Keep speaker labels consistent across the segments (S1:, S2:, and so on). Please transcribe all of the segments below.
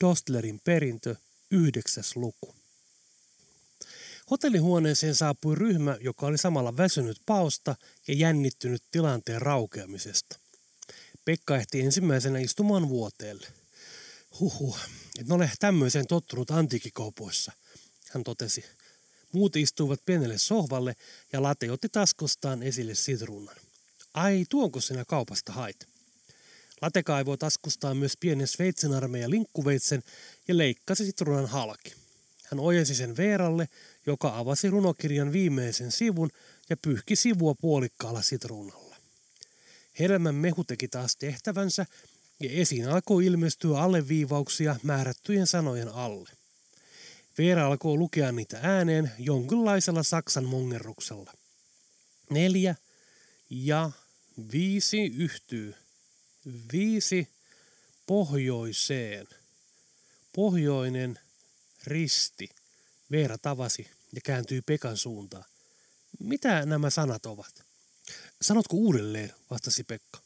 S1: Dostlerin perintö, yhdeksäs luku. Hotellihuoneeseen saapui ryhmä, joka oli samalla väsynyt paosta ja jännittynyt tilanteen raukeamisesta. Pekka ehti ensimmäisenä istumaan vuoteelle. Huhu, et ole tämmöiseen tottunut antiikikaupoissa, hän totesi. Muut istuivat pienelle sohvalle ja Late otti taskustaan esille sitruunan. Ai, tuonko sinä kaupasta hait? Late kaivoi taskustaan myös pienen Sveitsin armeijan linkkuveitsen ja leikkasi sitruunan halki. Hän ojensi sen Veeralle, joka avasi runokirjan viimeisen sivun ja pyyhki sivua puolikkaalla sitruunalla. Helmän mehu teki taas tehtävänsä ja esiin alkoi ilmestyä alleviivauksia määrättyjen sanojen alle. Veera alkoi lukea niitä ääneen jonkinlaisella saksan mongerruksella. Neljä ja viisi yhtyy. Viisi pohjoiseen. Pohjoinen risti. Veera tavasi ja kääntyi Pekan suuntaan. Mitä nämä sanat ovat? Sanotko uudelleen, vastasi Pekka.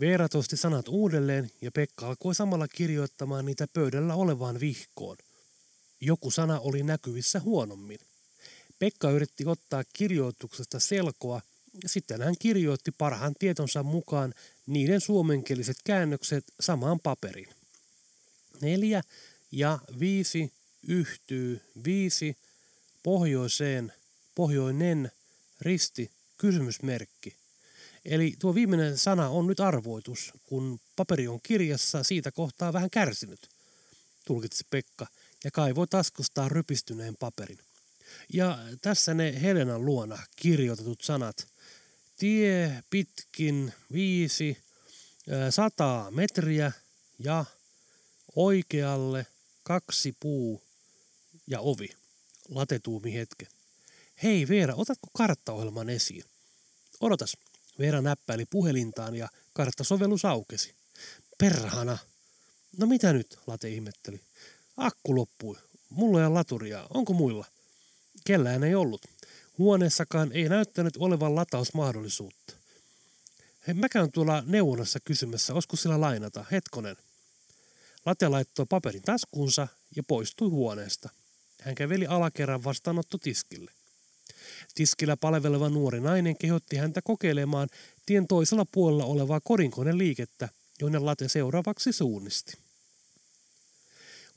S1: Veera tosti sanat uudelleen ja Pekka alkoi samalla kirjoittamaan niitä pöydällä olevaan vihkoon. Joku sana oli näkyvissä huonommin. Pekka yritti ottaa kirjoituksesta selkoa sitten hän kirjoitti parhaan tietonsa mukaan niiden suomenkieliset käännökset samaan paperiin. Neljä ja viisi yhtyy viisi pohjoiseen, pohjoinen, risti, kysymysmerkki. Eli tuo viimeinen sana on nyt arvoitus, kun paperi on kirjassa siitä kohtaa vähän kärsinyt, tulkitsi Pekka ja kaivoi taskustaan rypistyneen paperin. Ja tässä ne Helenan luona kirjoitetut sanat. Tie pitkin viisi, sata metriä ja oikealle kaksi puu ja ovi. Latetuumi hetken. Hei Veera, otatko karttaohjelman esiin? Odotas. Veera näppäili puhelintaan ja karttasovellus aukesi. Perhana. No mitä nyt, Late ihmetteli. Akku loppui. Mulla ei ole laturia. Onko muilla? Kellään ei ollut. Huoneessakaan ei näyttänyt olevan latausmahdollisuutta. Hei, mä käyn tuolla neuvonnassa kysymässä, olisiko sillä lainata. Hetkonen. Late laittoi paperin taskuunsa ja poistui huoneesta. Hän käveli alakerran vastaanottotiskille. Tiskillä palveleva nuori nainen kehotti häntä kokeilemaan tien toisella puolella olevaa liikettä, jonne late seuraavaksi suunnisti.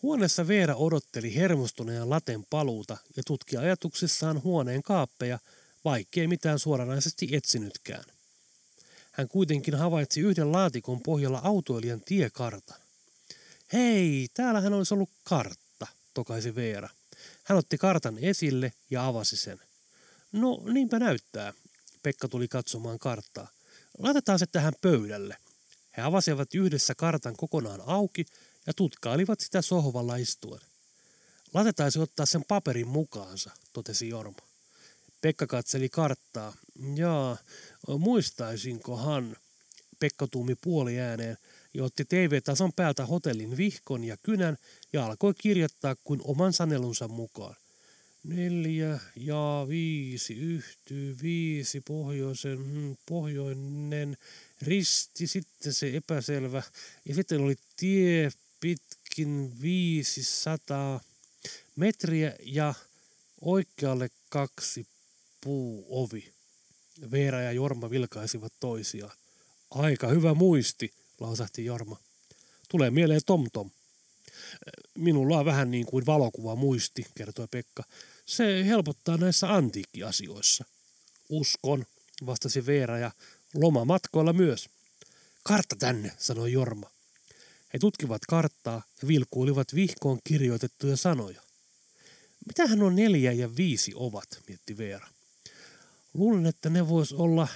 S1: Huoneessa Veera odotteli hermostuneen laten paluuta ja tutki ajatuksissaan huoneen kaappeja, vaikkei mitään suoranaisesti etsinytkään. Hän kuitenkin havaitsi yhden laatikon pohjalla autoilijan tiekartan. Hei, täällähän olisi ollut kartta, tokaisi Veera. Hän otti kartan esille ja avasi sen. No niinpä näyttää. Pekka tuli katsomaan karttaa. Laitetaan se tähän pöydälle. He avasivat yhdessä kartan kokonaan auki ja tutkailivat sitä sohvalla istuen. Latetaisi ottaa sen paperin mukaansa, totesi Jorma. Pekka katseli karttaa. Jaa, muistaisinkohan, Pekka tuumi puoli ääneen ja otti TV-tason päältä hotellin vihkon ja kynän ja alkoi kirjoittaa kuin oman sanelunsa mukaan. Neljä ja viisi yhtyy viisi pohjoisen, hmm, pohjoinen risti, sitten se epäselvä. Ja sitten oli tie pitkin 500 metriä ja oikealle kaksi puuovi. Veera ja Jorma vilkaisivat toisiaan. Aika hyvä muisti, lausahti Jorma. Tulee mieleen TomTom. Minulla on vähän niin kuin valokuva muisti, kertoi Pekka. Se helpottaa näissä antiikkiasioissa. Uskon, vastasi Veera ja lomamatkoilla myös. Kartta tänne, sanoi Jorma. He tutkivat karttaa ja vilkuilivat vihkoon kirjoitettuja sanoja. Mitähän on neljä ja viisi ovat, mietti Veera. Luulen, että ne vois olla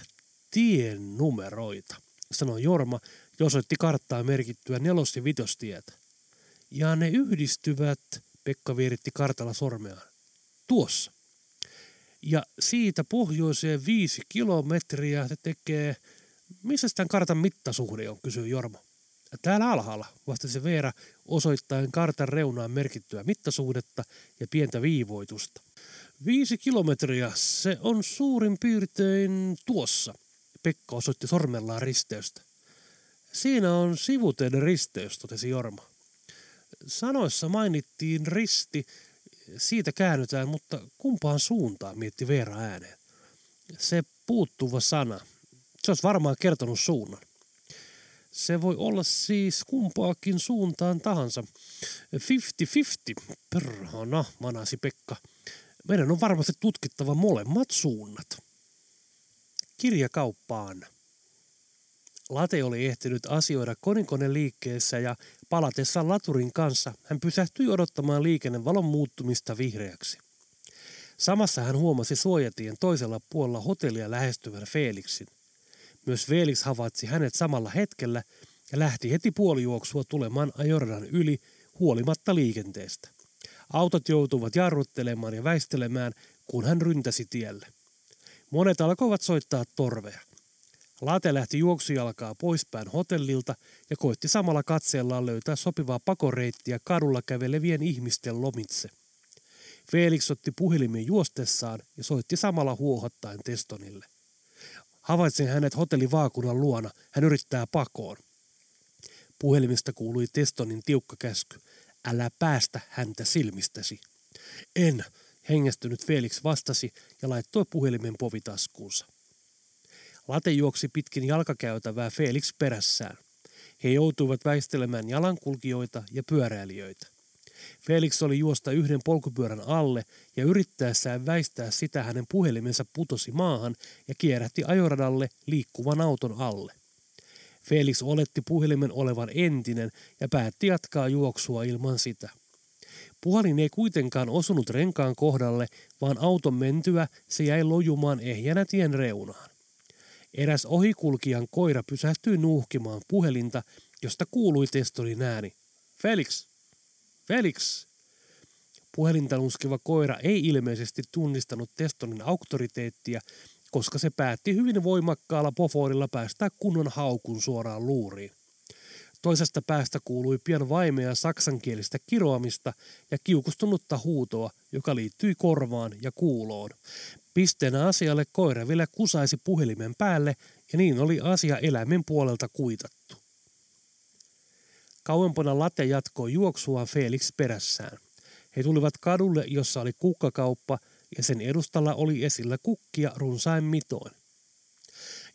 S1: tien numeroita, sanoi Jorma ja osoitti karttaa merkittyä nelos- ja vitostietä. Ja ne yhdistyvät, Pekka vieritti kartalla sormeaan, tuossa. Ja siitä pohjoiseen viisi kilometriä se tekee, missä tämän kartan mittasuhde on, kysyi Jorma. Täällä alhaalla, vastasi Veera osoittaen kartan reunaan merkittyä mittasuhdetta ja pientä viivoitusta. Viisi kilometriä, se on suurin piirtein tuossa. Pekka osoitti sormellaan risteystä. Siinä on sivuteiden risteys, totesi Jorma. Sanoissa mainittiin risti, siitä käännytään, mutta kumpaan suuntaan, mietti Veera ääneen. Se puuttuva sana. Se olisi varmaan kertonut suunnan. Se voi olla siis kumpaakin suuntaan tahansa. 50-50. Perhana, manasi Pekka. Meidän on varmasti tutkittava molemmat suunnat. Kirjakauppaan. Late oli ehtinyt asioida koninkone liikkeessä ja palatessaan laturin kanssa hän pysähtyi odottamaan liikennevalon muuttumista vihreäksi. Samassa hän huomasi suojatien toisella puolella hotellia lähestyvän Felixin. Myös Felix havaitsi hänet samalla hetkellä ja lähti heti puolijuoksua tulemaan Ajordan yli huolimatta liikenteestä. Autot joutuivat jarruttelemaan ja väistelemään, kun hän ryntäsi tielle. Monet alkoivat soittaa torveja. Late lähti juoksujalkaa poispäin hotellilta ja koitti samalla katseellaan löytää sopivaa pakoreittiä kadulla kävelevien ihmisten lomitse. Felix otti puhelimen juostessaan ja soitti samalla huohottaen Testonille. Havaitsin hänet hotellivaakunan luona. Hän yrittää pakoon. Puhelimista kuului Testonin tiukka käsky. Älä päästä häntä silmistäsi. En, hengästynyt Felix vastasi ja laittoi puhelimen povitaskuunsa. Late juoksi pitkin jalkakäytävää Felix perässään. He joutuivat väistelemään jalankulkijoita ja pyöräilijöitä. Felix oli juosta yhden polkupyörän alle ja yrittäessään väistää sitä hänen puhelimensa putosi maahan ja kierähti ajoradalle liikkuvan auton alle. Felix oletti puhelimen olevan entinen ja päätti jatkaa juoksua ilman sitä. Puhalin ei kuitenkaan osunut renkaan kohdalle, vaan auton mentyä se jäi lojumaan ehjänä tien reunaan. Eräs ohikulkijan koira pysähtyi nuuhkimaan puhelinta, josta kuului Testonin ääni. Felix! Felix! Puhelinta nuskiva koira ei ilmeisesti tunnistanut Testonin auktoriteettia, koska se päätti hyvin voimakkaalla poforilla päästää kunnon haukun suoraan luuriin. Toisesta päästä kuului pian vaimea saksankielistä kiroamista ja kiukustunutta huutoa, joka liittyi korvaan ja kuuloon. Pisteenä asialle koira vielä kusaisi puhelimen päälle ja niin oli asia eläimen puolelta kuitattu. Kauempana late jatkoi juoksua Felix perässään. He tulivat kadulle, jossa oli kukkakauppa ja sen edustalla oli esillä kukkia runsain mitoin.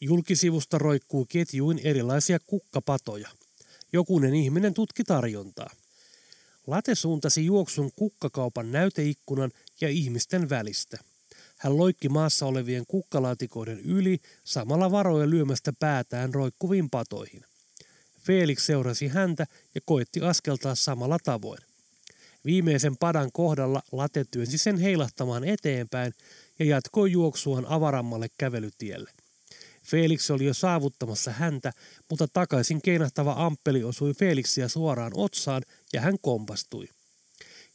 S1: Julkisivusta roikkuu ketjuin erilaisia kukkapatoja. Jokunen ihminen tutki tarjontaa. Late suuntasi juoksun kukkakaupan näyteikkunan ja ihmisten välistä. Hän loikki maassa olevien kukkalaatikoiden yli samalla varoja lyömästä päätään roikkuviin patoihin. Felix seurasi häntä ja koetti askeltaa samalla tavoin. Viimeisen padan kohdalla late työnsi sen heilahtamaan eteenpäin ja jatkoi juoksuaan avarammalle kävelytielle. Felix oli jo saavuttamassa häntä, mutta takaisin keinahtava amppeli osui Felixia suoraan otsaan ja hän kompastui.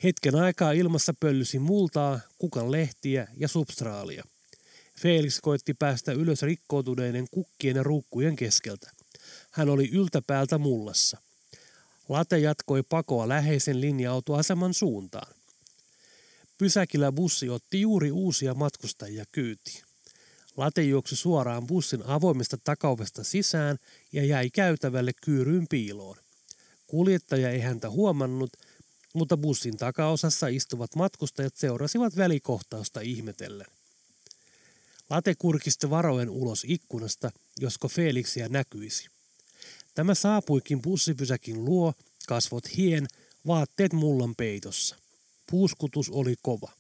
S1: Hetken aikaa ilmassa pöllysi multaa, kukan lehtiä ja substraalia. Felix koitti päästä ylös rikkoutuneiden kukkien ja ruukkujen keskeltä. Hän oli yltäpäältä mullassa. Late jatkoi pakoa läheisen linja-autoaseman suuntaan. Pysäkillä bussi otti juuri uusia matkustajia kyytiin. Late juoksi suoraan bussin avoimesta takauvesta sisään ja jäi käytävälle kyyryyn piiloon. Kuljettaja ei häntä huomannut, mutta bussin takaosassa istuvat matkustajat seurasivat välikohtausta ihmetellen. Late kurkisti varoen ulos ikkunasta, josko Felixia näkyisi. Tämä saapuikin bussipysäkin luo, kasvot hien, vaatteet mullan peitossa. Puuskutus oli kova.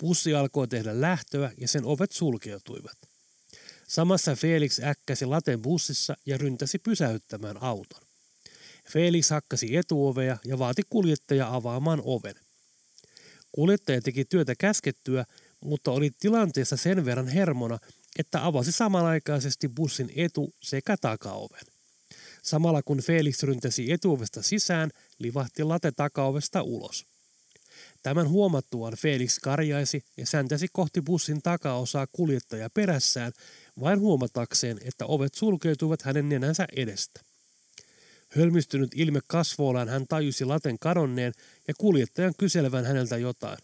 S1: Bussi alkoi tehdä lähtöä ja sen ovet sulkeutuivat. Samassa Felix äkkäsi laten bussissa ja ryntäsi pysäyttämään auton. Felix hakkasi etuovea ja vaati kuljettaja avaamaan oven. Kuljettaja teki työtä käskettyä, mutta oli tilanteessa sen verran hermona, että avasi samanaikaisesti bussin etu- sekä takaoven. Samalla kun Felix ryntäsi etuovesta sisään, livahti late takaovesta ulos. Tämän huomattuaan Felix karjaisi ja säntäsi kohti bussin takaosaa kuljettaja perässään, vain huomatakseen, että ovet sulkeutuivat hänen nenänsä edestä. Hölmistynyt ilme kasvoillaan hän tajusi laten kadonneen ja kuljettajan kyselevän häneltä jotain.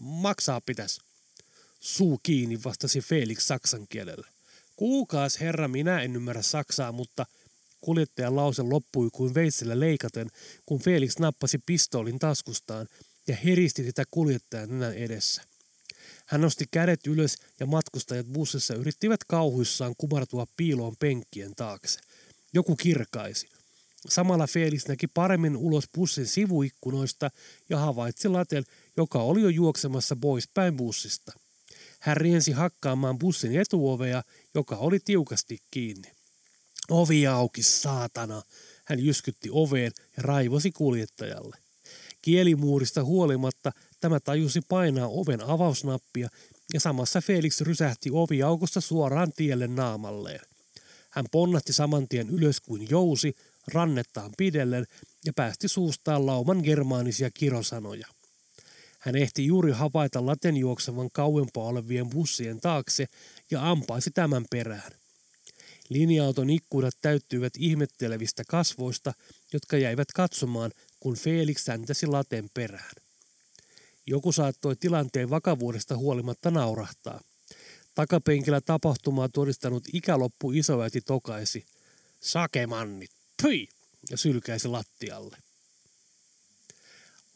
S1: Maksaa pitäs. Suu kiinni vastasi Felix saksan kielellä. Kuukaas herra, minä en ymmärrä saksaa, mutta kuljettajan lause loppui kuin veitsellä leikaten, kun Felix nappasi pistoolin taskustaan ja heristi sitä kuljettajan nenän edessä. Hän nosti kädet ylös ja matkustajat bussissa yrittivät kauhuissaan kumartua piiloon penkkien taakse. Joku kirkaisi. Samalla Felix näki paremmin ulos bussin sivuikkunoista ja havaitsi Laten, joka oli jo juoksemassa poispäin bussista. Hän riensi hakkaamaan bussin etuovea, joka oli tiukasti kiinni. Ovi auki, saatana! Hän jyskytti oveen ja raivosi kuljettajalle. Kielimuurista huolimatta tämä tajusi painaa oven avausnappia ja samassa Felix rysähti oviaukosta suoraan tielle naamalleen. Hän ponnatti saman tien ylös kuin jousi, rannettaan pidellen ja päästi suustaan lauman germaanisia kirosanoja. Hän ehti juuri havaita laten juoksevan kauempaa olevien bussien taakse ja ampaisi tämän perään. Linja-auton ikkunat täyttyivät ihmettelevistä kasvoista, jotka jäivät katsomaan, kun Felix säntäsi laten perään. Joku saattoi tilanteen vakavuudesta huolimatta naurahtaa. Takapenkillä tapahtumaa todistanut ikäloppu isoäiti tokaisi. Sakemannit, pyi! ja sylkäisi lattialle.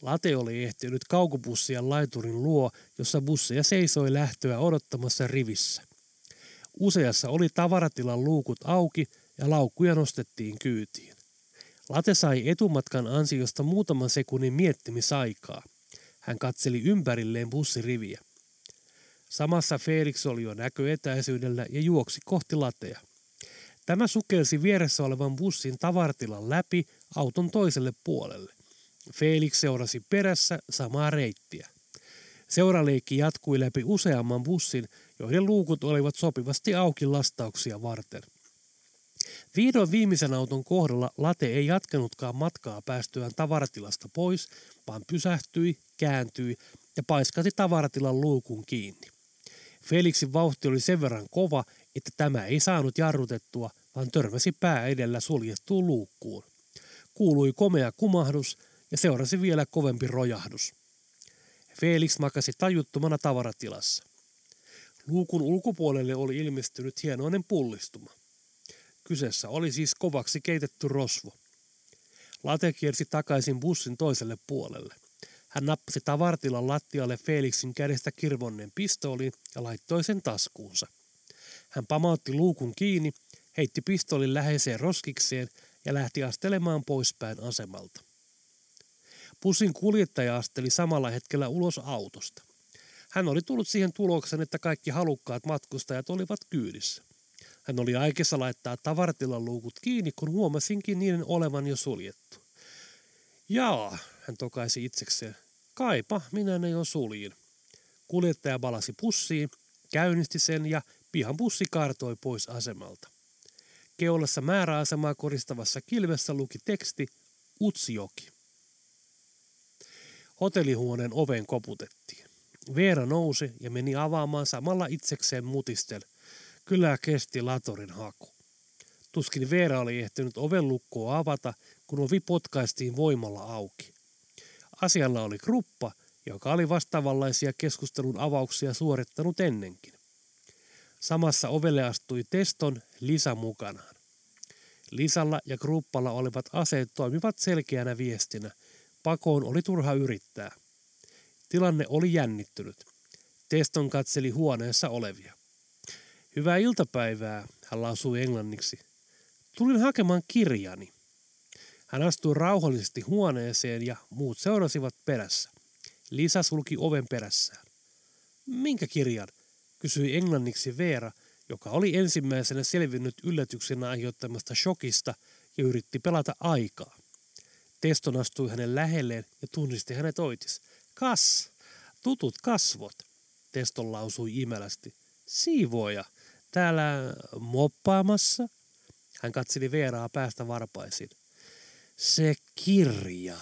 S1: Late oli ehtinyt kaukobussien laiturin luo, jossa busseja seisoi lähtöä odottamassa rivissä. Useassa oli tavaratilan luukut auki ja laukkuja nostettiin kyytiin. Late sai etumatkan ansiosta muutaman sekunnin miettimisaikaa. Hän katseli ympärilleen bussiriviä. Samassa Felix oli jo näköetäisyydellä ja juoksi kohti latea. Tämä sukelsi vieressä olevan bussin tavartilan läpi auton toiselle puolelle. Felix seurasi perässä samaa reittiä. Seuraleikki jatkui läpi useamman bussin, joiden luukut olivat sopivasti auki lastauksia varten. Vihdoin viimeisen auton kohdalla late ei jatkanutkaan matkaa päästyään tavaratilasta pois, vaan pysähtyi, kääntyi ja paiskasi tavaratilan luukun kiinni. Felixin vauhti oli sen verran kova, että tämä ei saanut jarrutettua, vaan törmäsi pää edellä suljettuun luukkuun. Kuului komea kumahdus ja seurasi vielä kovempi rojahdus. Felix makasi tajuttomana tavaratilassa. Luukun ulkopuolelle oli ilmestynyt hienoinen pullistuma. Kyseessä oli siis kovaksi keitetty rosvo. Late kiersi takaisin bussin toiselle puolelle. Hän nappasi tavartilan lattialle Felixin kädestä kirvonneen pistoolin ja laittoi sen taskuunsa. Hän pamautti luukun kiinni, heitti pistoolin läheiseen roskikseen ja lähti astelemaan poispäin asemalta. Bussin kuljettaja asteli samalla hetkellä ulos autosta. Hän oli tullut siihen tulokseen, että kaikki halukkaat matkustajat olivat kyydissä. Hän oli aikeissa laittaa tavartilan luukut kiinni, kun huomasinkin niiden olevan jo suljettu. Jaa, hän tokaisi itsekseen. Kaipa, minä ne jo suljin. Kuljettaja balasi pussiin, käynnisti sen ja pihan bussi kartoi pois asemalta. Keulassa määräasemaa koristavassa kilvessä luki teksti Utsijoki. Hotellihuoneen oven koputettiin. Veera nousi ja meni avaamaan samalla itsekseen mutisten. Kyllä kesti Latorin haku. Tuskin Veera oli ehtinyt oven lukkoa avata, kun ovi potkaistiin voimalla auki. Asialla oli gruppa, joka oli vastaavanlaisia keskustelun avauksia suorittanut ennenkin. Samassa ovelle astui Teston Lisa mukanaan. Lisalla ja gruppalla olivat aseet toimivat selkeänä viestinä. Pakoon oli turha yrittää. Tilanne oli jännittynyt. Teston katseli huoneessa olevia. Hyvää iltapäivää, hän lausui englanniksi. Tulin hakemaan kirjani. Hän astui rauhallisesti huoneeseen ja muut seurasivat perässä. Lisa sulki oven perässään. Minkä kirjan? kysyi englanniksi Veera, joka oli ensimmäisenä selvinnyt yllätyksen aiheuttamasta shokista ja yritti pelata aikaa. Teston astui hänen lähelleen ja tunnisti hänet oitis. Kas, tutut kasvot, Teston lausui imelästi. Siivoja, täällä moppaamassa? Hän katseli Veeraa päästä varpaisin. Se kirja.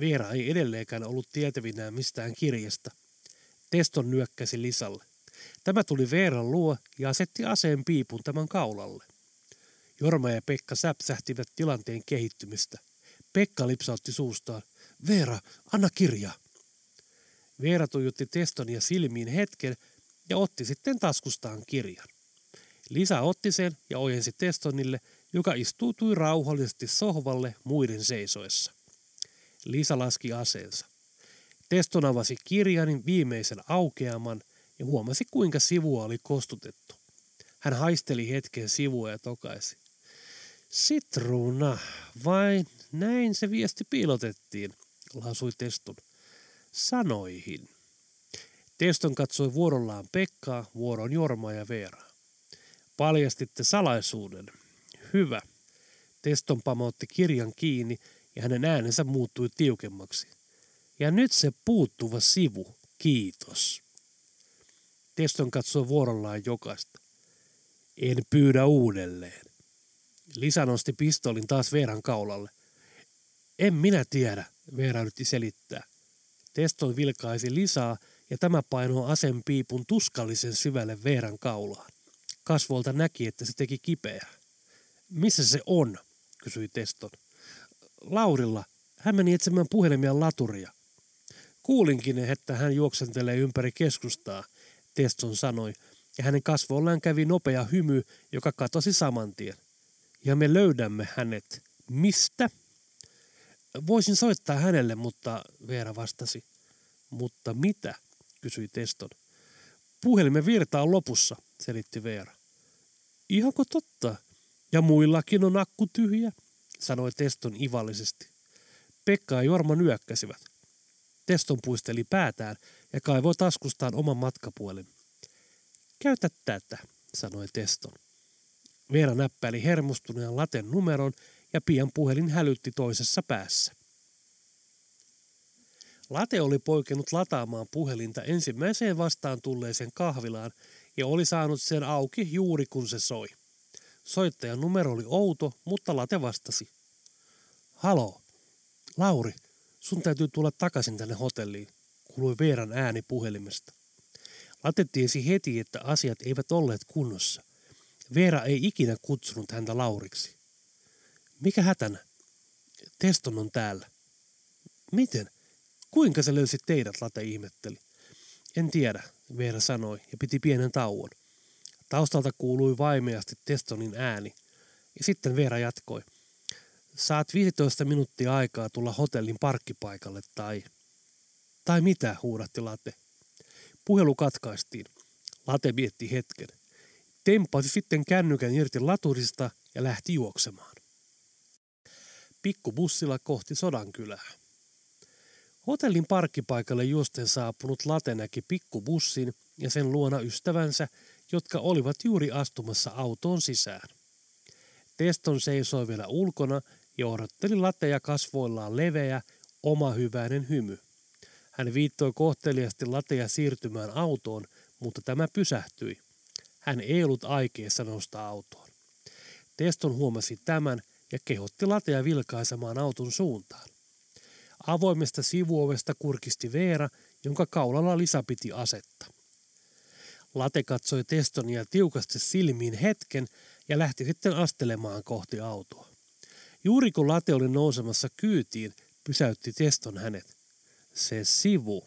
S1: Veera ei edelleenkään ollut tietävinään mistään kirjasta. Teston nyökkäsi Lisalle. Tämä tuli Veeran luo ja asetti aseen piipun tämän kaulalle. Jorma ja Pekka säpsähtivät tilanteen kehittymistä. Pekka lipsautti suustaan. Veera, anna kirja. Veera tuijotti Testonia silmiin hetken ja otti sitten taskustaan kirjan. Lisa otti sen ja ojensi Testonille, joka istuutui rauhallisesti sohvalle muiden seisoessa. Liisa laski aseensa. Teston avasi kirjanin viimeisen aukeaman ja huomasi kuinka sivua oli kostutettu. Hän haisteli hetken sivua ja tokaisi. Sitruuna, vai näin se viesti piilotettiin, lausui Teston. Sanoihin. Teston katsoi vuorollaan Pekkaa, vuoron Jormaa ja Veeraa. Paljastitte salaisuuden. Hyvä. Teston pamautti kirjan kiinni ja hänen äänensä muuttui tiukemmaksi. Ja nyt se puuttuva sivu. Kiitos. Teston katsoi vuorollaan jokaista. En pyydä uudelleen. Lisa nosti pistolin taas Veeran kaulalle. En minä tiedä, Veera yritti selittää. Teston vilkaisi Lisaa ja tämä painoi asen piipun tuskallisen syvälle Veeran kaulaan. Kasvolta näki, että se teki kipeää. Missä se on? kysyi Teston. Laurilla. Hän meni etsimään puhelimia laturia. Kuulinkin, että hän juoksentelee ympäri keskustaa, Teston sanoi, ja hänen kasvollaan kävi nopea hymy, joka katosi saman tien. Ja me löydämme hänet. Mistä? Voisin soittaa hänelle, mutta Veera vastasi. Mutta mitä? kysyi Teston. Puhelimen virta on lopussa, selitti Veera. Ihanko totta? Ja muillakin on akku tyhjä, sanoi Teston ivallisesti. Pekka ja Jorma nyökkäsivät. Teston puisteli päätään ja kaivoi taskustaan oman matkapuolin. Käytä tätä, sanoi Teston. Veera näppäili hermostuneen laten numeron ja pian puhelin hälytti toisessa päässä. Late oli poikennut lataamaan puhelinta ensimmäiseen vastaan tulleeseen kahvilaan ja oli saanut sen auki juuri kun se soi. Soittajan numero oli outo, mutta Late vastasi. Halo, Lauri, sun täytyy tulla takaisin tänne hotelliin, kuului Veeran ääni puhelimesta. Late tiesi heti, että asiat eivät olleet kunnossa. Veera ei ikinä kutsunut häntä Lauriksi. Mikä hätänä? Teston on täällä. Miten? Kuinka se löysi teidät, Late ihmetteli. En tiedä, Veera sanoi ja piti pienen tauon. Taustalta kuului vaimeasti Testonin ääni. Ja sitten Veera jatkoi. Saat 15 minuuttia aikaa tulla hotellin parkkipaikalle tai... Tai mitä, huudatti Late. Puhelu katkaistiin. Late mietti hetken. Tempasi sitten kännykän irti laturista ja lähti juoksemaan. Pikkubussilla kohti Sodankylää. Hotellin parkkipaikalle juosten saapunut Late näki pikkubussin ja sen luona ystävänsä, jotka olivat juuri astumassa autoon sisään. Teston seisoi vielä ulkona ja odotteli Lateja kasvoillaan leveä, oma hyväinen hymy. Hän viittoi kohteliasti Lateja siirtymään autoon, mutta tämä pysähtyi. Hän ei ollut aikeessa nostaa autoon. Teston huomasi tämän ja kehotti Latea vilkaisemaan auton suuntaan. Avoimesta sivuovesta kurkisti Veera, jonka kaulalla Lisa piti asetta. Late katsoi Testonia tiukasti silmiin hetken ja lähti sitten astelemaan kohti autoa. Juuri kun Late oli nousemassa kyytiin, pysäytti Teston hänet. Se sivu.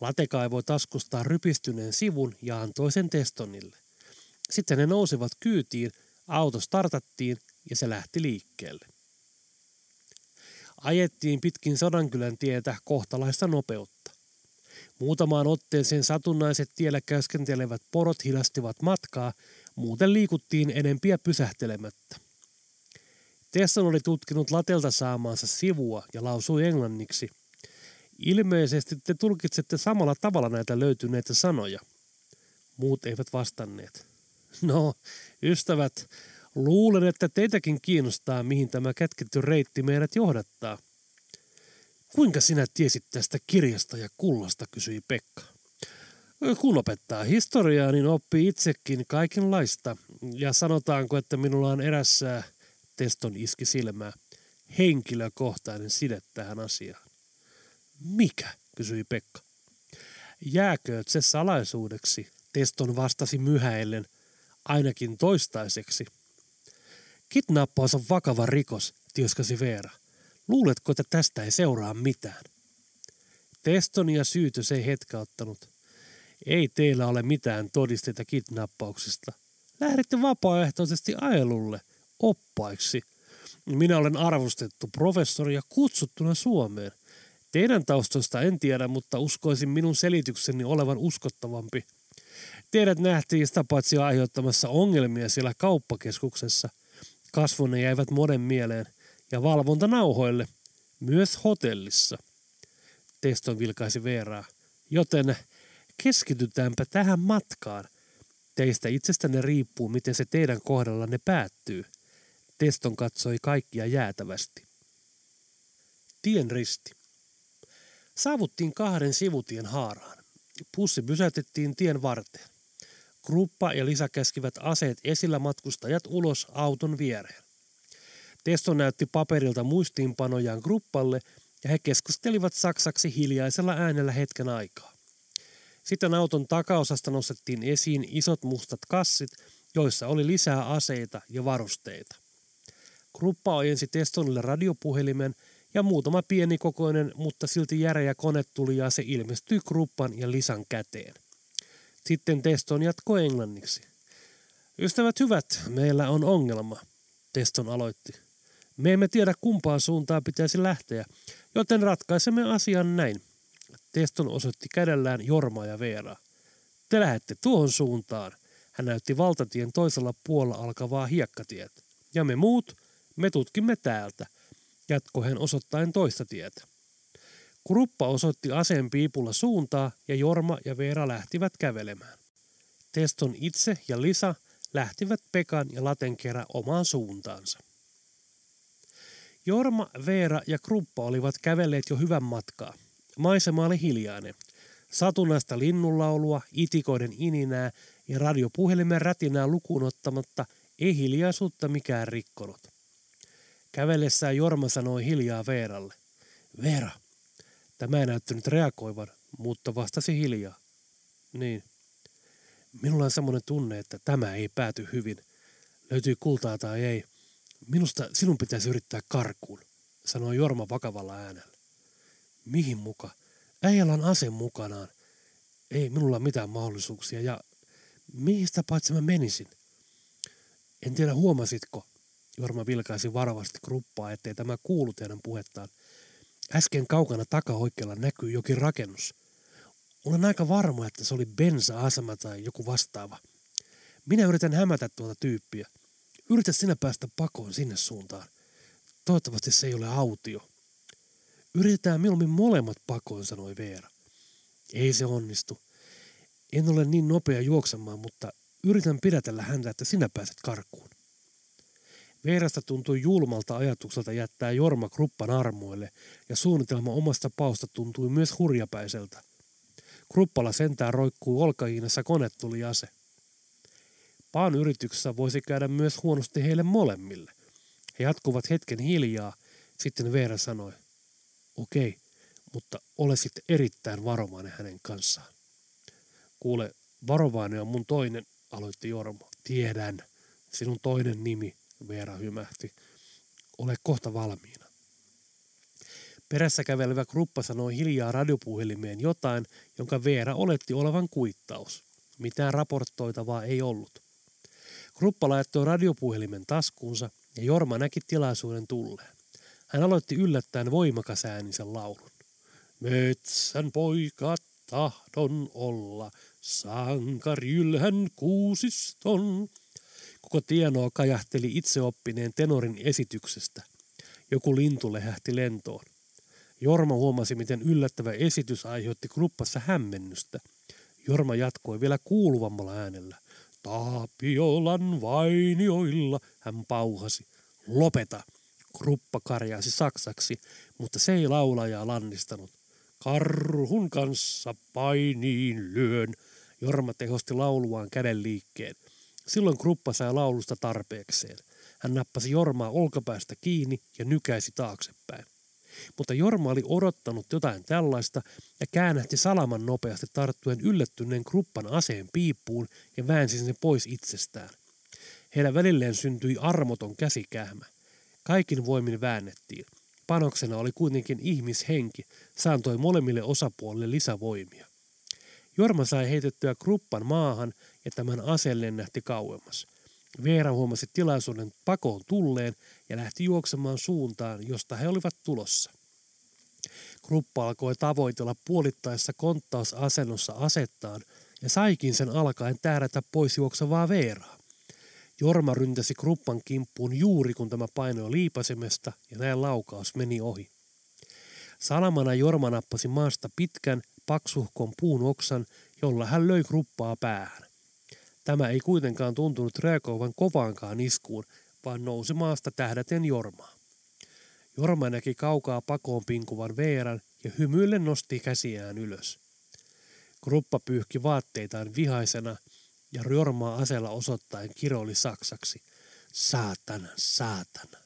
S1: Late kaivoi taskustaan rypistyneen sivun ja antoi sen Testonille. Sitten ne nousivat kyytiin, auto startattiin ja se lähti liikkeelle. Ajettiin pitkin Sodankylän tietä kohtalaista nopeutta. Muutamaan otteeseen satunnaiset tiellä käskentelevät porot hidastivat matkaa, muuten liikuttiin enempiä pysähtelemättä. Tesson oli tutkinut latelta saamaansa sivua ja lausui englanniksi. Ilmeisesti te tulkitsette samalla tavalla näitä löytyneitä sanoja. Muut eivät vastanneet. No, ystävät, luulen, että teitäkin kiinnostaa, mihin tämä kätketty reitti meidät johdattaa. Kuinka sinä tiesit tästä kirjasta ja kullasta, kysyi Pekka. Kun opettaa historiaa, niin oppii itsekin kaikenlaista. Ja sanotaanko, että minulla on erässä, Teston iski silmää, henkilökohtainen side tähän asiaan. Mikä, kysyi Pekka. Jääkööt se salaisuudeksi, Teston vastasi myhäillen, ainakin toistaiseksi. Kidnappaus on vakava rikos, tioskasi Veera. Luuletko, että tästä ei seuraa mitään? Teston ja syytös ei hetkauttanut. Ei teillä ole mitään todisteita kidnappauksesta. Lähditte vapaaehtoisesti ajelulle. oppaiksi. Minä olen arvostettu professori ja kutsuttuna Suomeen. Teidän taustoista en tiedä, mutta uskoisin minun selitykseni olevan uskottavampi. Teidät nähtiin sitä paitsi aiheuttamassa ongelmia siellä kauppakeskuksessa. Kasvonne jäivät monen mieleen ja valvontanauhoille, myös hotellissa. Teston vilkaisi Veeraa, joten keskitytäänpä tähän matkaan. Teistä itsestänne riippuu, miten se teidän kohdallanne päättyy. Teston katsoi kaikkia jäätävästi. Tien risti. Saavuttiin kahden sivutien haaraan. Pussi pysäytettiin tien varteen. Gruppa ja Lisa käskivät aseet esillä matkustajat ulos auton viereen. Testo näytti paperilta muistiinpanojaan gruppalle ja he keskustelivat saksaksi hiljaisella äänellä hetken aikaa. Sitten auton takaosasta nostettiin esiin isot mustat kassit, joissa oli lisää aseita ja varusteita. Gruppa ojensi Testonille radiopuhelimen ja muutama pienikokoinen, mutta silti järeä kone tuli ja se ilmestyi Gruppan ja Lisan käteen. Sitten Teston jatkoi englanniksi. Ystävät hyvät, meillä on ongelma, Teston aloitti. Me emme tiedä kumpaan suuntaan pitäisi lähteä, joten ratkaisemme asian näin. Teston osoitti kädellään Jorma ja Veera. Te lähette tuohon suuntaan. Hän näytti valtatien toisella puolella alkavaa hiekkatiet. Ja me muut, me tutkimme täältä, jatkoi hän osoittaen toista tietä. Kruppa osoitti aseen piipulla suuntaa ja Jorma ja Veera lähtivät kävelemään. Teston itse ja Lisa lähtivät Pekan ja Laten kerran omaan suuntaansa. Jorma, Veera ja Kruppa olivat kävelleet jo hyvän matkaa. Maisema oli hiljainen. Satunnaista linnunlaulua, itikoiden ininää ja radiopuhelimen rätinää lukuun ottamatta ei hiljaisuutta mikään rikkonut. Kävellessään Jorma sanoi hiljaa Veeralle. Veera, tämä ei näyttänyt reagoivan, mutta vastasi hiljaa. Niin. Minulla on semmoinen tunne, että tämä ei pääty hyvin. Löytyy kultaa tai ei. Minusta sinun pitäisi yrittää karkuun, sanoi Jorma vakavalla äänellä. Mihin muka? Äijällä on ase mukanaan. Ei minulla mitään mahdollisuuksia ja mihin sitä paitsi mä menisin? En tiedä huomasitko, Jorma vilkaisi varovasti kruppaa, ettei tämä kuulu teidän puhettaan. Äsken kaukana takaoikealla näkyy jokin rakennus. Olen aika varma, että se oli bensa-asema tai joku vastaava. Minä yritän hämätä tuota tyyppiä. Yritä sinä päästä pakoon sinne suuntaan. Toivottavasti se ei ole autio. Yritetään mieluummin molemmat pakoon, sanoi Veera. Ei se onnistu. En ole niin nopea juoksemaan, mutta yritän pidätellä häntä, että sinä pääset karkuun. Veerasta tuntui julmalta ajatukselta jättää Jorma Kruppan armoille, ja suunnitelma omasta pausta tuntui myös hurjapäiseltä. Kruppala sentään roikkuu olkahiinassa konetuliase. Paan yrityksessä voisi käydä myös huonosti heille molemmille. He jatkuvat hetken hiljaa, sitten Veera sanoi, okei, mutta ole sitten erittäin varovainen hänen kanssaan. Kuule, varovainen on mun toinen, aloitti Jorma. Tiedän, sinun toinen nimi, Veera hymähti. Ole kohta valmiina. Perässä kävelevä gruppa sanoi hiljaa radiopuhelimeen jotain, jonka Veera oletti olevan kuittaus. Mitään raportoitavaa ei ollut. Gruppa laittoi radiopuhelimen taskuunsa ja Jorma näki tilaisuuden tulleen. Hän aloitti yllättäen voimakas äänisen laulun. Metsän poikat tahdon olla, sankarylhän kuusiston. Koko tienoa kajahteli itseoppineen tenorin esityksestä. Joku lintu lehähti lentoon. Jorma huomasi, miten yllättävä esitys aiheutti gruppassa hämmennystä. Jorma jatkoi vielä kuuluvammalla äänellä. Taapiolan vainioilla, hän pauhasi. Lopeta, gruppa karjaisi saksaksi, mutta se ei laulajaa lannistanut. Karhun kanssa painiin lyön, Jorma tehosti lauluaan käden liikkeen. Silloin gruppa sai laulusta tarpeekseen. Hän nappasi Jormaa olkapäästä kiinni ja nykäisi taaksepäin. Mutta Jorma oli odottanut jotain tällaista ja käännähti salaman nopeasti tarttuen yllättyneen gruppan aseen piippuun ja väänsi sen pois itsestään. Heidän välilleen syntyi armoton käsikähmä. Kaikin voimin väännettiin. Panoksena oli kuitenkin ihmishenki, saantoi molemmille osapuolille lisävoimia. Jorma sai heitettyä kruppan maahan ja tämän aseen lennähti kauemmas. Veera huomasi tilaisuuden pakoon tulleen ja lähti juoksemaan suuntaan, josta he olivat tulossa. Kruppa alkoi tavoitella puolittaessa konttausasennossa asettaan ja saikin sen alkaen tähdätä pois juoksevaa Veeraa. Jorma ryntäsi Kruppan kimppuun juuri kun tämä painoi liipasemesta ja näin laukaus meni ohi. Salamana Jorma nappasi maasta pitkän, paksuhkon puun oksan, jolla hän löi Kruppaa päähän. Tämä ei kuitenkaan tuntunut reagoivan kovaankaan iskuun, vaan nousi maasta tähdäten Jormaa. Jorma näki kaukaa pakoon pinkuvan Veeran ja hymyille nosti käsiään ylös. Kruppa pyyhki vaatteitaan vihaisena ja Jormaa asella osoittaen kiroili saksaksi. Saatana, saatana.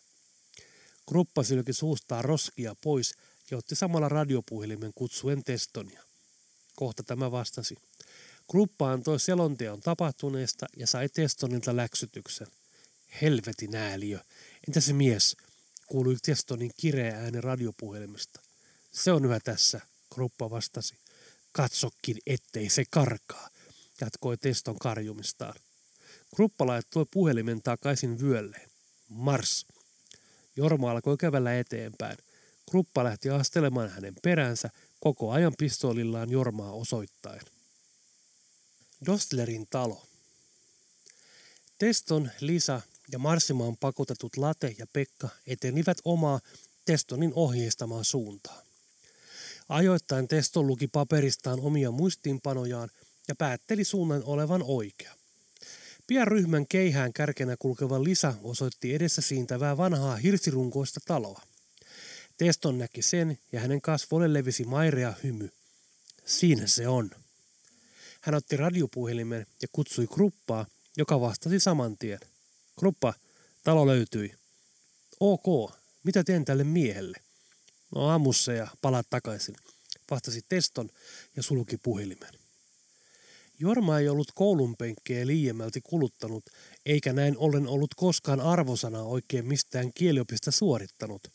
S1: Kruppa sylki suustaan roskia pois ja otti samalla radiopuhelimen kutsuen Testonia. Kohta tämä vastasi. Kruppa antoi selonteon tapahtuneesta ja sai Testonilta läksytyksen. Helvetin ääliö. Entä se mies? Kuului Testonin kireä ääni radiopuhelimesta. Se on yhä tässä, Kruppa vastasi. Katsokin, ettei se karkaa, jatkoi Teston karjumistaan. Kruppa laittoi puhelimen takaisin vyölleen. Mars. Jorma alkoi kävellä eteenpäin. Kruppa lähti astelemaan hänen peränsä koko ajan pistoolillaan Jormaa osoittain. Dostlerin talo. Teston, Lisa ja Marsimaan pakotetut Late ja Pekka etenivät omaa Testonin ohjeistamaan suuntaan. Ajoittain Teston luki paperistaan omia muistiinpanojaan ja päätteli suunnan olevan oikea. Pian ryhmän keihään kärkenä kulkeva Lisa osoitti edessä siintävää vanhaa hirsirunkoista taloa. Teston näki sen ja hänen kasvoille levisi mairea hymy. Siinä se on. Hän otti radiopuhelimen ja kutsui Kruppaa, joka vastasi saman tien. Kruppa, talo löytyi. Ok, mitä teen tälle miehelle? No ammussa ja palaat takaisin, vastasi Teston ja sulki puhelimen. Jorma ei ollut koulun penkkejä liiemmälti kuluttanut, eikä näin ollen ollut koskaan arvosana oikein mistään kieliopista suorittanut.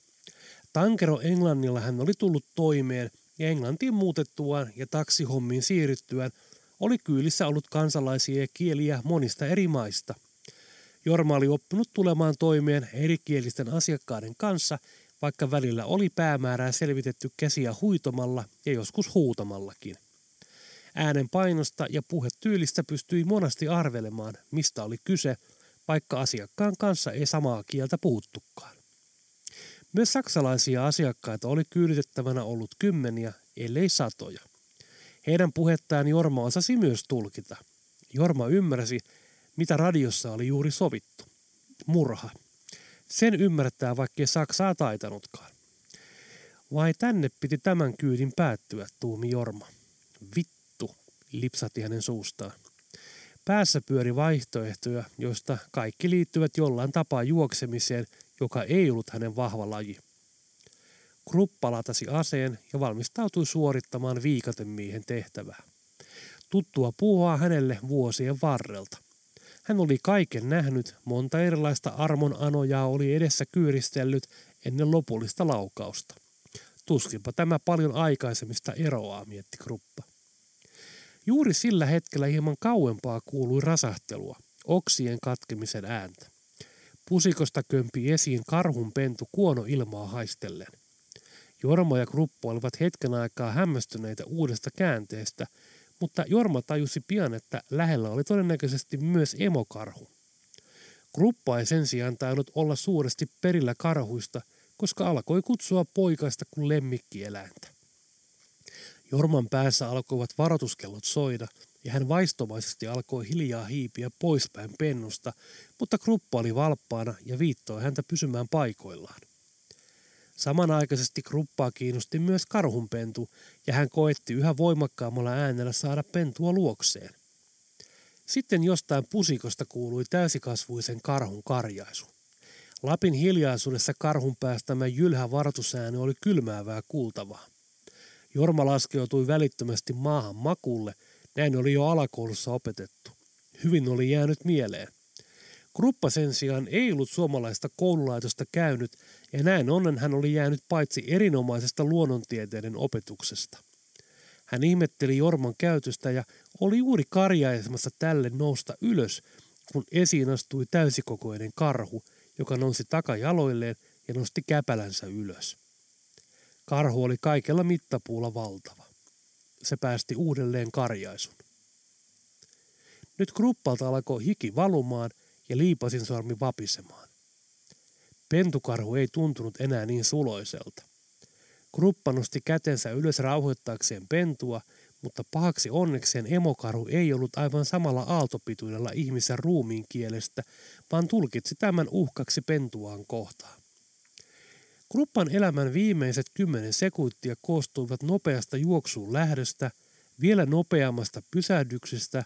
S1: Tankero Englannilla hän oli tullut toimeen ja Englantiin muutettuaan ja taksihommiin siirryttyään oli kyylissä ollut kansalaisia ja kieliä monista eri maista. Jorma oli oppinut tulemaan toimeen erikielisten asiakkaiden kanssa, vaikka välillä oli päämäärää selvitetty käsiä huitomalla ja joskus huutamallakin. Äänen painosta ja puhetyylistä pystyi monasti arvelemaan, mistä oli kyse, vaikka asiakkaan kanssa ei samaa kieltä puhuttukaan. Myös saksalaisia asiakkaita oli kyyditettävänä ollut kymmeniä, ellei satoja. Heidän puhettaan Jorma osasi myös tulkita. Jorma ymmärsi, mitä radiossa oli juuri sovittu. Murha. Sen ymmärtää, vaikkei Saksaa taitanutkaan. Vai tänne piti tämän kyydin päättyä, tuumi Jorma. Vittu, lipsatti hänen suustaan. Päässä pyöri vaihtoehtoja, joista kaikki liittyvät jollain tapaa juoksemiseen, joka ei ollut hänen vahva laji. Kruppa latasi aseen ja valmistautui suorittamaan viikatemiehen tehtävää. Tuttua puhua hänelle vuosien varrelta. Hän oli kaiken nähnyt, monta erilaista armon anojaa oli edessä kyyristellyt ennen lopullista laukausta. Tuskinpa tämä paljon aikaisemmista eroaa, mietti Kruppa. Juuri sillä hetkellä hieman kauempaa kuului rasahtelua, oksien katkemisen ääntä. Pusikosta kömpi esiin karhun pentu kuono ilmaa haistellen. Jorma ja Kruppo olivat hetken aikaa hämmästyneitä uudesta käänteestä, mutta Jorma tajusi pian, että lähellä oli todennäköisesti myös emokarhu. Kruppa ei sen sijaan tainnut olla suuresti perillä karhuista, koska alkoi kutsua poikaista kuin lemmikkieläintä. Jorman päässä alkoivat varoituskellot soida, ja hän vaistomaisesti alkoi hiljaa hiipiä poispäin pennusta, mutta Kruppa oli valppaana ja viittoi häntä pysymään paikoillaan. Samanaikaisesti Kruppaa kiinnosti myös karhunpentu, ja hän koetti yhä voimakkaammalla äänellä saada pentua luokseen. Sitten jostain pusikosta kuului täysikasvuisen karhun karjaisu. Lapin hiljaisuudessa karhun päästämä jylhä varoitusääni oli kylmäävää kuultavaa. Jorma laskeutui välittömästi maahan makulle, näin oli jo alakoulussa opetettu. Hyvin oli jäänyt mieleen. Kruppa sen sijaan ei ollut suomalaista koululaitosta käynyt ja näin onnen hän oli jäänyt paitsi erinomaisesta luonnontieteiden opetuksesta. Hän ihmetteli Jorman käytöstä ja oli juuri karjaisemassa tälle nousta ylös, kun esiin astui täysikokoinen karhu, joka nousi takajaloilleen ja nosti käpälänsä ylös. Karhu oli kaikella mittapuulla valtava. Se päästi uudelleen karjaisun. Nyt kruppalta alkoi hiki valumaan ja liipasin sormi vapisemaan. Pentukarhu ei tuntunut enää niin suloiselta. Kruppa nosti kätensä ylös rauhoittaakseen pentua, mutta pahaksi onnekseen emokarhu ei ollut aivan samalla aaltopituudella ihmisen ruumiin kielestä, vaan tulkitsi tämän uhkaksi pentuaan kohtaan. Kruppan elämän viimeiset kymmenen sekuntia koostuivat nopeasta juoksuun lähdöstä, vielä nopeammasta pysähdyksestä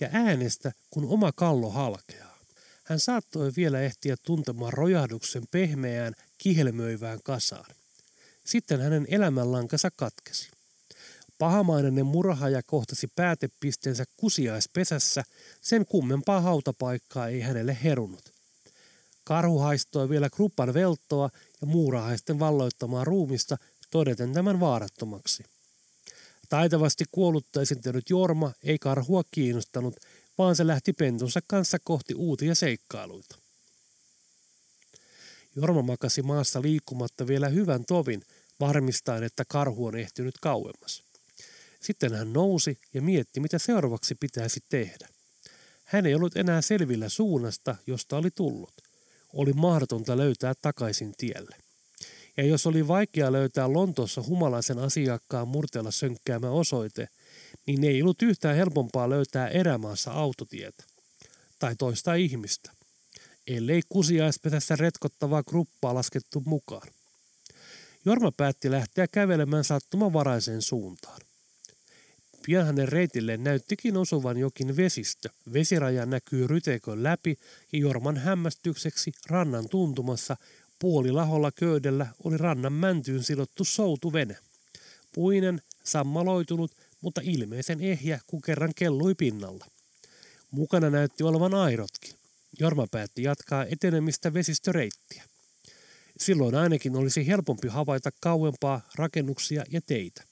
S1: ja äänestä, kun oma kallo halkeaa. Hän saattoi vielä ehtiä tuntemaan rojahduksen pehmeään, kihelmöivään kasaan. Sitten hänen elämänlankansa katkesi. Pahamainen murhaaja kohtasi päätepisteensä kusiaispesässä, sen kummempaa hautapaikkaa ei hänelle herunut. Karhu haistoi vielä kruppan veltoa ja muurahaisten valloittamaa ruumista todeten tämän vaarattomaksi. Taitavasti kuollutta esiintynyt Jorma ei karhua kiinnostanut, vaan se lähti pentunsa kanssa kohti uutia seikkailuita. Jorma makasi maassa liikkumatta vielä hyvän tovin, varmistaen, että karhu on ehtinyt kauemmas. Sitten hän nousi ja mietti, mitä seuraavaksi pitäisi tehdä. Hän ei ollut enää selvillä suunnasta, josta oli tullut. Oli mahdotonta löytää takaisin tielle. Ja jos oli vaikea löytää Lontoossa humalaisen asiakkaan murteella sönkkäämä osoite, niin ei ollut yhtään helpompaa löytää erämaassa autotietä. Tai toista ihmistä. Ellei kusiaispesässä retkottavaa gruppaa laskettu mukaan. Jorma päätti lähteä kävelemään sattumavaraiseen suuntaan. Pian hänen reitilleen näyttikin osuvan jokin vesistö. Vesiraja näkyy ryteikön läpi ja Jorman hämmästykseksi rannan tuntumassa puolilaholla köydellä oli rannan mäntyyn sidottu soutuvene. Puinen, sammaloitunut, mutta ilmeisen ehjä, kun kerran kellui pinnalla. Mukana näytti olevan airotkin. Jorma päätti jatkaa etenemistä vesistöreittiä. Silloin ainakin olisi helpompi havaita kauempaa rakennuksia ja teitä.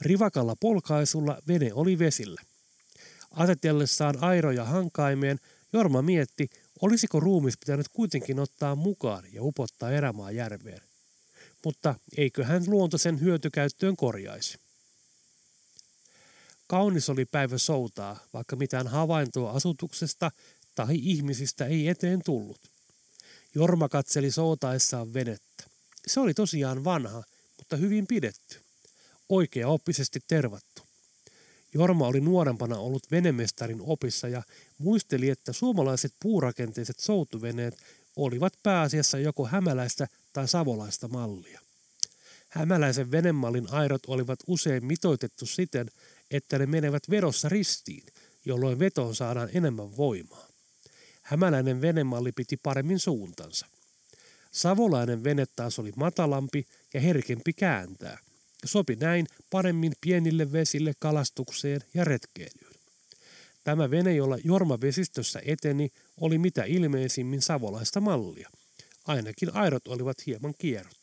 S1: Rivakalla polkaisulla vene oli vesillä. Asetellessaan airoja hankaimeen, Jorma mietti, olisiko ruumis pitänyt kuitenkin ottaa mukaan ja upottaa erämaa järveen. Mutta eikö hän luonto sen hyötykäyttöön korjaisi? Kaunis oli päivä soutaa, vaikka mitään havaintoa asutuksesta tai ihmisistä ei eteen tullut. Jorma katseli soutaessaan venettä. Se oli tosiaan vanha, mutta hyvin pidetty oikea oppisesti tervattu. Jorma oli nuorempana ollut venemestarin opissa ja muisteli, että suomalaiset puurakenteiset soutuveneet olivat pääasiassa joko hämäläistä tai savolaista mallia. Hämäläisen venemallin airot olivat usein mitoitettu siten, että ne menevät vedossa ristiin, jolloin vetoon saadaan enemmän voimaa. Hämäläinen venemalli piti paremmin suuntansa. Savolainen vene taas oli matalampi ja herkempi kääntää, sopi näin paremmin pienille vesille kalastukseen ja retkeilyyn. Tämä vene, jolla Jorma vesistössä eteni, oli mitä ilmeisimmin savolaista mallia. Ainakin airot olivat hieman kierrot.